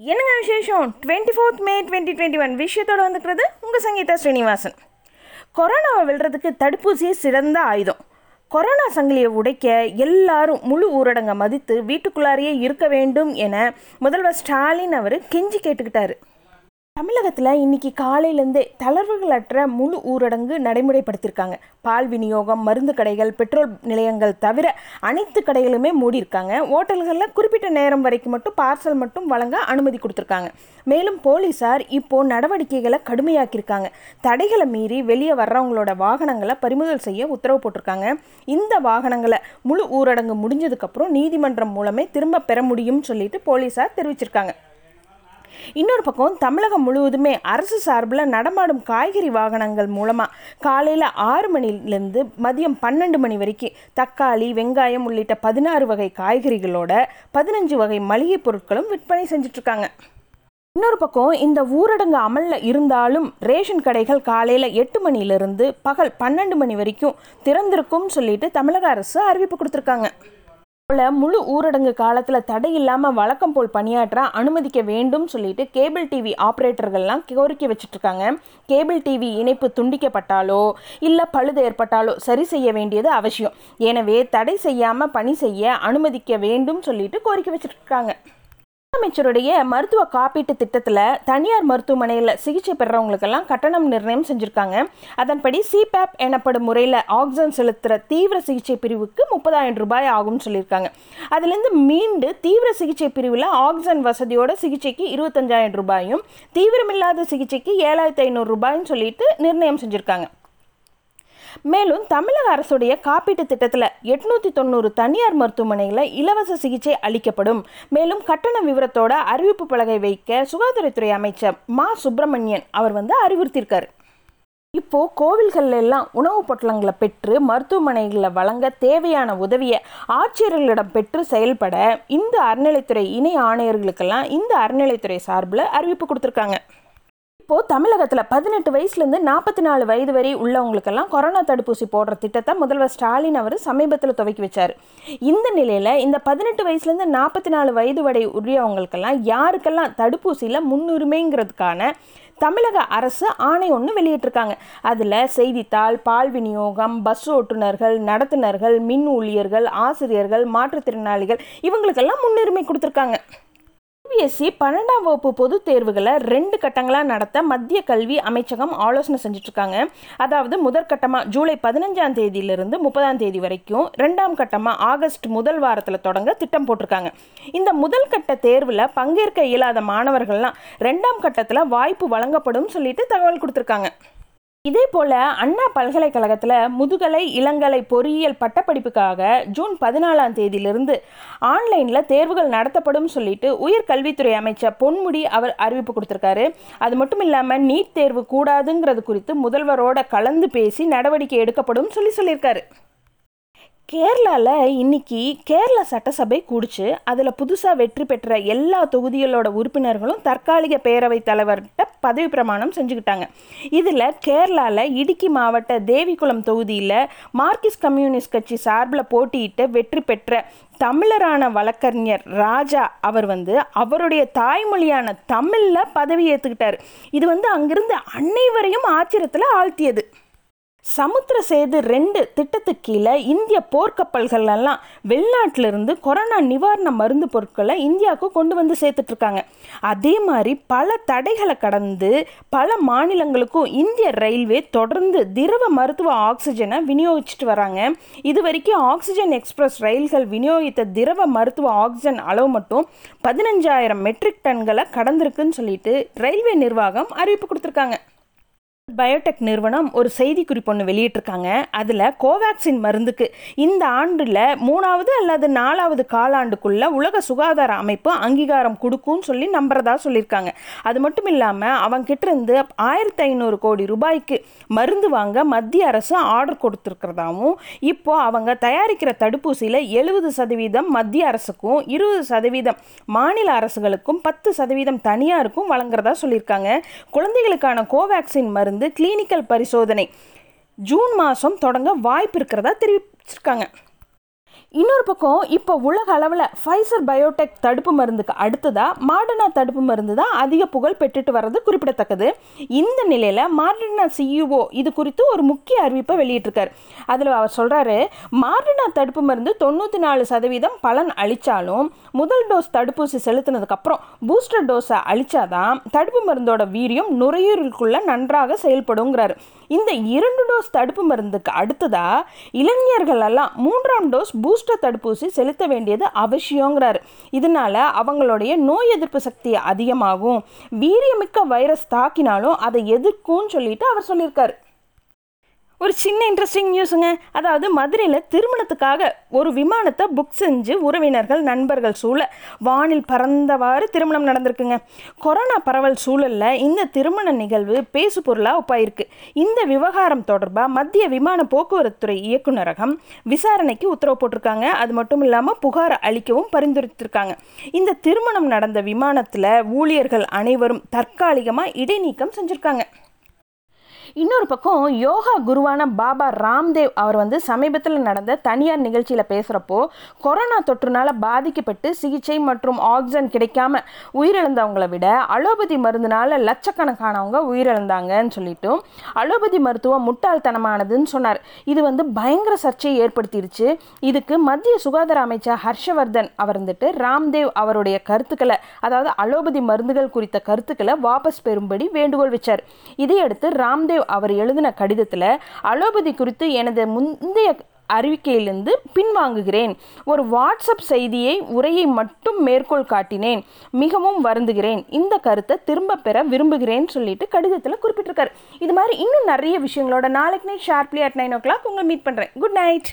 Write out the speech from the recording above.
என்னங்க விசேஷம்? Twenty fourth May twenty twenty one விஷயத்தோடு வந்துக்கிறது உங்கள் சங்கீதா ஸ்ரீனிவாசன். கொரோனாவை வெல்றதுக்கு தடுப்பூசியே சிறந்த ஆயுதம். கொரோனா சங்கிலியை உடைக்க எல்லாரும் முழு ஊரடங்கை மதித்து வீட்டுக்குள்ளாரையே இருக்க வேண்டும் என முதல்வர் ஸ்டாலின் அவர் கெஞ்சி கேட்டுக்கிட்டாரு. தமிழகத்தில் இன்னைக்கு காலையிலேருந்தே தளர்வுகளற்ற முழு ஊரடங்கு நடைமுறைப்படுத்தியிருக்காங்க பால் விநியோகம் மருந்து கடைகள் பெட்ரோல் நிலையங்கள் தவிர அனைத்து கடைகளுமே மூடியிருக்காங்க. ஓட்டல்களில் குறிப்பிட்ட நேரம் வரைக்கும் மட்டும் பார்சல் மட்டும் வழங்க அனுமதி கொடுத்துருக்காங்க. மேலும் போலீஸார் இப்போது நடவடிக்கைகளை கடுமையாக்கியிருக்காங்க. தடைகளை மீறி வெளியே வர்றவங்களோட வாகனங்களை பறிமுதல் செய்ய உத்தரவு போட்டிருக்காங்க. இந்த வாகனங்களை முழு ஊரடங்கு முடிஞ்சதுக்கப்புறம் நீதிமன்றம் மூலமே திரும்ப பெற முடியும்னு சொல்லிட்டு போலீஸார் தெரிவிச்சிருக்காங்க. இன்னொரு பக்கம் தமிழகம் முழுவதுமே அரசு சார்பில் நடமாடும் காய்கறி வாகனங்கள் மூலமாக காலையில் ஆறு மணிலேருந்து மதியம் பன்னெண்டு மணி வரைக்கும் தக்காளி வெங்காயம் உள்ளிட்ட பதினாறு வகை காய்கறிகளோட பதினஞ்சு வகை மளிகை பொருட்களும் விற்பனை செஞ்சிட்ருக்காங்க. இன்னொரு பக்கம் இந்த ஊரடங்கு அமலில் இருந்தாலும் ரேஷன் கடைகள் காலையில் எட்டு மணியிலிருந்து பகல் பன்னெண்டு மணி வரைக்கும் திறந்திருக்கும்னு சொல்லிட்டு தமிழக அரசு அறிவிப்பு கொடுத்துருக்காங்க. போல முழு ஊரடங்கு காலத்தில் தடை இல்லாமல் வழக்கம் போல் பணியாற்ற அனுமதிக்க வேண்டும் சொல்லிட்டு கேபிள் டிவி ஆப்ரேட்டர்கள்லாம் கோரிக்கை வச்சுட்ருக்காங்க. கேபிள் டிவி இணைப்பு துண்டிக்கப்பட்டாலோ இல்லை பழுது ஏற்பட்டாலோ சரி செய்ய வேண்டியது அவசியம். எனவே தடை செய்யாமல் பணி செய்ய அனுமதிக்க வேண்டும் சொல்லிட்டு கோரிக்கை வச்சுட்ருக்காங்க. முதலமைச்சருடைய மருத்துவ காப்பீட்டு திட்டத்தில் தனியார் மருத்துவமனையில் சிகிச்சை பெறவங்களுக்கெல்லாம் கட்டணம் நிர்ணயம் செஞ்சுருக்காங்க. அதன்படி சிபேப் எனப்படும் முறையில் ஆக்சிஜன் செலுத்துகிற தீவிர சிகிச்சை பிரிவுக்கு முப்பதாயிரம் ரூபாய் ஆகும்னு சொல்லியிருக்காங்க. அதுலேருந்து மீண்டு தீவிர சிகிச்சை பிரிவில் ஆக்சிஜன் வசதியோட சிகிச்சைக்கு இருபத்தஞ்சாயிரம் ரூபாயும் தீவிரமில்லாத சிகிச்சைக்கு ஏழாயிரத்து ஐநூறு ரூபாயும் சொல்லிட்டு நிர்ணயம் செஞ்சுருக்காங்க. மேலும் தமிழக அரசுடைய காப்பீட்டு திட்டத்தில் எட்நூற்றி தொண்ணூறு தனியார் மருத்துவமனையில் இலவச சிகிச்சை அளிக்கப்படும். மேலும் கட்டண விவரத்தோட அறிவிப்பு பலகை வைக்க சுகாதாரத்துறை அமைச்சர் மா. சுப்பிரமணியன் அவர் வந்து அறிவுறுத்தியிருக்காரு. இப்போ கோவில்கள் எல்லாம் உணவுப் பொட்டலங்களை பெற்று மருத்துவமனைகளில் வழங்க தேவையான உதவியை ஆட்சியர்களிடம் பெற்று செயல்பட இந்த அறநிலைத்துறை இணை ஆணையர்களுக்கெல்லாம் இந்த அறநிலைத்துறை சார்பில் அறிவிப்பு கொடுத்துருக்காங்க. இப்போது தமிழகத்தில் பதினெட்டு வயசுலேருந்து நாற்பத்தி நாலு வயது வரை உள்ளவங்களுக்கெல்லாம் கொரோனா தடுப்பூசி போடுற திட்டத்தை முதல்வர் ஸ்டாலின் அவர் சமீபத்தில் துவக்கி வச்சார். இந்த நிலையில் இந்த பதினெட்டு வயசுலேருந்து நாற்பத்தி நாலு வயது வரை உரியவங்களுக்கெல்லாம் யாருக்கெல்லாம் தடுப்பூசியில் முன்னுரிமைங்கிறதுக்கான தமிழக அரசு ஆணை ஒன்று வெளியிட்டிருக்காங்க. அதில் செய்தித்தாள் பால் விநியோகம் பஸ் ஓட்டுநர்கள் நடத்துனர்கள் மின் ஊழியர்கள் ஆசிரியர்கள் மாற்றுத்திறனாளிகள் இவங்களுக்கெல்லாம் முன்னுரிமை கொடுத்துருக்காங்க. சிபிஎஸ்சி பன்னெண்டாம் வகுப்பு பொதுத் தேர்வுகளை ரெண்டு கட்டங்களாக நடத்த மத்திய கல்வி அமைச்சகம் ஆலோசனை செஞ்சுட்ருக்காங்க. அதாவது முதற்கட்டமாக ஜூலை பதினஞ்சாம் தேதியிலிருந்து முப்பதாம் தேதி வரைக்கும் ரெண்டாம் கட்டமாக ஆகஸ்ட் முதல் வாரத்தில் தொடங்க திட்டம் போட்டிருக்காங்க. இந்த முதல் கட்ட தேர்வில் பங்கேற்க இயலாத மாணவர்கள்லாம் ரெண்டாம் கட்டத்தில் வாய்ப்பு வழங்கப்படும் சொல்லிட்டு தகவல் கொடுத்துருக்காங்க. இதே போல் அண்ணா பல்கலைக்கழகத்தில் முதுகலை இளங்கலை பொறியியல் பட்டப்படிப்புக்காக ஜூன் பதினாலாம் தேதியிலிருந்து ஆன்லைனில் தேர்வுகள் நடத்தப்படும் சொல்லிட்டு உயர்கல்வித்துறை அமைச்சர் பொன்முடி அவர் அறிவிப்பு கொடுத்துருக்காரு. அது மட்டும் இல்லாமல் நீட் தேர்வு கூடாதுங்கிறது குறித்து முதல்வரோட கலந்து பேசி நடவடிக்கை எடுக்கப்படும் சொல்லி சொல்லியிருக்காரு. கேரளாவில் இன்னைக்கு கேரள சட்டசபை கூடிச்சு. அதில் புதுசாக வெற்றி பெற்ற எல்லா தொகுதிகளோட உறுப்பினர்களும் தற்காலிக பேரவைத் தலைவர்கிட்ட பதவி பிரமாணம் செஞ்சுக்கிட்டாங்க. இதில் கேரளாவில் இடுக்கி மாவட்ட தேவிக்குளம் தொகுதியில் மார்க்சிஸ்ட் கம்யூனிஸ்ட் கட்சி சார்பில் போட்டியிட்டு வெற்றி பெற்ற தமிழரான வழக்கறிஞர் ராஜா அவர் வந்து அவருடைய தாய்மொழியான தமிழில் பதவி ஏற்றுக்கிட்டார் இது வந்து அங்கிருந்து அன்னைவரையும் ஆச்சரியத்தில் ஆழ்த்தியது. சமுத்திர சேது ரெண்டு திட்டத்துக்கு கீழே இந்திய போர்க்கப்பல்கள் எல்லாம் வெளிநாட்டிலிருந்து கொரோனா நிவாரண மருந்து பொருட்களை இந்தியாவுக்கு கொண்டு வந்து சேர்த்துட்ருக்காங்க. அதே மாதிரி பல தடைகளை கடந்து பல மாநிலங்களுக்கும் இந்திய ரயில்வே தொடர்ந்து திரவ மருத்துவ ஆக்சிஜனை விநியோகிச்சுட்டு வராங்க. இது வரைக்கும் ஆக்சிஜன் எக்ஸ்பிரஸ் ரயில்கள் விநியோகித்த திரவ மருத்துவ ஆக்சிஜன் அளவு மட்டும் பதினஞ்சாயிரம் மெட்ரிக் டன்களை கடந்திருக்குன்னு சொல்லிட்டு ரயில்வே நிர்வாகம் அறிவிப்பு கொடுத்துருக்காங்க. பயோடெக் நிறுவனம் ஒரு செய்தி குறிப்பு ஒன்று வெளியிட்டிருக்காங்க. அதில் கோவேக்சின் மருந்துக்கு இந்த ஆண்டில் மூணாவது அல்லது நாலாவது காலாண்டுக்குள்ளே உலக சுகாதார அமைப்பு அங்கீகாரம் கொடுக்கும்னு சொல்லி நம்புறதா சொல்லியிருக்காங்க. அது மட்டும் இல்லாமல் அவங்ககிட்ட இருந்து ஆயிரத்தி ஐநூறு கோடி ரூபாய்க்கு மருந்து வாங்க மத்திய அரசு ஆர்டர் கொடுத்துருக்கிறதாவும் இப்போ அவங்க தயாரிக்கிற தடுப்பூசியில் எழுபது சதவீதம் மத்திய அரசுக்கும் இருபது சதவீதம் மாநில அரசுகளுக்கும் பத்து சதவீதம் தனியாருக்கும் வழங்குறதா சொல்லியிருக்காங்க. குழந்தைகளுக்கான கோவேக்சின் மருந்து கிளினிக்கல் பரிசோதனை. ஜூன் மாதம் தொடங்க வாய்ப்பு இருக்கிறதா தெரிவிச்சிருக்காங்க. இன்னொரு பக்கம் இப்போ உலக அளவில் ஃபைசர் பயோடெக் தடுப்பு மருந்துக்கு அடுத்ததாக மாடர்னா தடுப்பு மருந்து தான் அதிக புகழ் பெற்றுட்டு வர்றது குறிப்பிடத்தக்கது. இந்த நிலையில் மாடர்னா சிஇஓ இது குறித்து ஒரு முக்கிய அறிவிப்பை வெளியிட்டிருக்கார். அதில் அவர் சொல்கிறாரு மாடர்னா தடுப்பு மருந்து தொண்ணூற்றி நாலு சதவீதம் பலன் அளித்தாலும் முதல் டோஸ் தடுப்பூசி செலுத்தினதுக்கப்புறம் பூஸ்டர் டோஸை அளித்தாதான் தடுப்பு மருந்தோட வீரியம் நுரையீரலுக்குள்ளே நன்றாக செயல்படுங்கிறார். இந்த இரண்டு டோஸ் தடுப்பு மருந்துக்கு அடுத்ததாக இளைஞர்கள் எல்லாம் மூன்றாம் டோஸ் பூஸ்டர் தடுப்பூசி செலுத்த வேண்டியது அவசியங்கிறாரு. இதனால அவங்களுடைய நோய் எதிர்ப்பு சக்தி அதிகமாகும். வீரியமிக்க வைரஸ் தாக்கினாலும் அதை எதிர்க்கும்னு சொல்லிட்டு அவர் சொல்லியிருக்காரு. ஒரு சின்ன இன்ட்ரெஸ்டிங் நியூஸுங்க அதாவது மதுரையில் திருமணத்துக்காக ஒரு விமானத்தை புக் செஞ்சு உறவினர்கள் நண்பர்கள் சூழ வானில் பறந்தவாறு திருமணம் நடந்திருக்குங்க. கொரோனா பரவல் சூழலில் இந்த திருமண நிகழ்வு பேசு பொருளாக ஒப்பாயிருக்கு. இந்த விவகாரம் தொடர்பாக மத்திய விமான போக்குவரத்துறை இயக்குநரகம் விசாரணைக்கு உத்தரவு போட்டிருக்காங்க. அது மட்டும் இல்லாமல் புகார் அளிக்கவும் பரிந்துரைத்திருக்காங்க. இந்த திருமணம் நடந்த விமானத்தில் ஊழியர்கள் அனைவரும் தற்காலிகமாக இடைநீக்கம் செஞ்சுருக்காங்க. இன்னொரு பக்கம் யோகா குருவான பாபா ராம்தேவ் அவர் வந்து சமீபத்தில் நடந்த தனியார் நிகழ்ச்சியில் பேசுகிறப்போ கொரோனா தொற்றுனால பாதிக்கப்பட்டு சிகிச்சை மற்றும் ஆக்சிஜன் கிடைக்காம உயிரிழந்தவங்களை விட அலோபதி மருந்துனால லட்சக்கணக்கானவங்க உயிரிழந்தாங்கன்னு சொல்லிட்டு அலோபதி மருத்துவம் முட்டாள்தனமானதுன்னு சொன்னார். இது வந்து பயங்கர சர்ச்சையை ஏற்படுத்திடுச்சு இதுக்கு மத்திய சுகாதார அமைச்சர் ஹர்ஷவர்தன் அவர் வந்துட்டு ராம்தேவ் அவருடைய கருத்துக்களை அதாவது அலோபதி மருந்துகள் குறித்த கருத்துக்களை வாபஸ் பெறும்படி வேண்டுகோள் வச்சார். இதையடுத்து ராம்தேவ் அவர் எழுதின கடிதத்தில் அலோபதி குறித்து எனது முந்தைய அறிவிக்கையிலிருந்து பின்வாங்குகிறேன். ஒரு வாட்ஸ்அப் செய்தியை உரையை மட்டும் மேற்கோள் காட்டினேன். மிகவும் வருந்துகிறேன். இந்த கருத்தை திரும்ப பெற விரும்புகிறேன் சொல்லிட்டு கடிதத்தில் குறிப்பிட்டிருக்காரு. இது மாதிரி இன்னும் நிறைய விஷயங்களோட நாளைக்கு night sharply at nine o'clock உங்களை மீட் பண்ணுறேன் குட் நைட்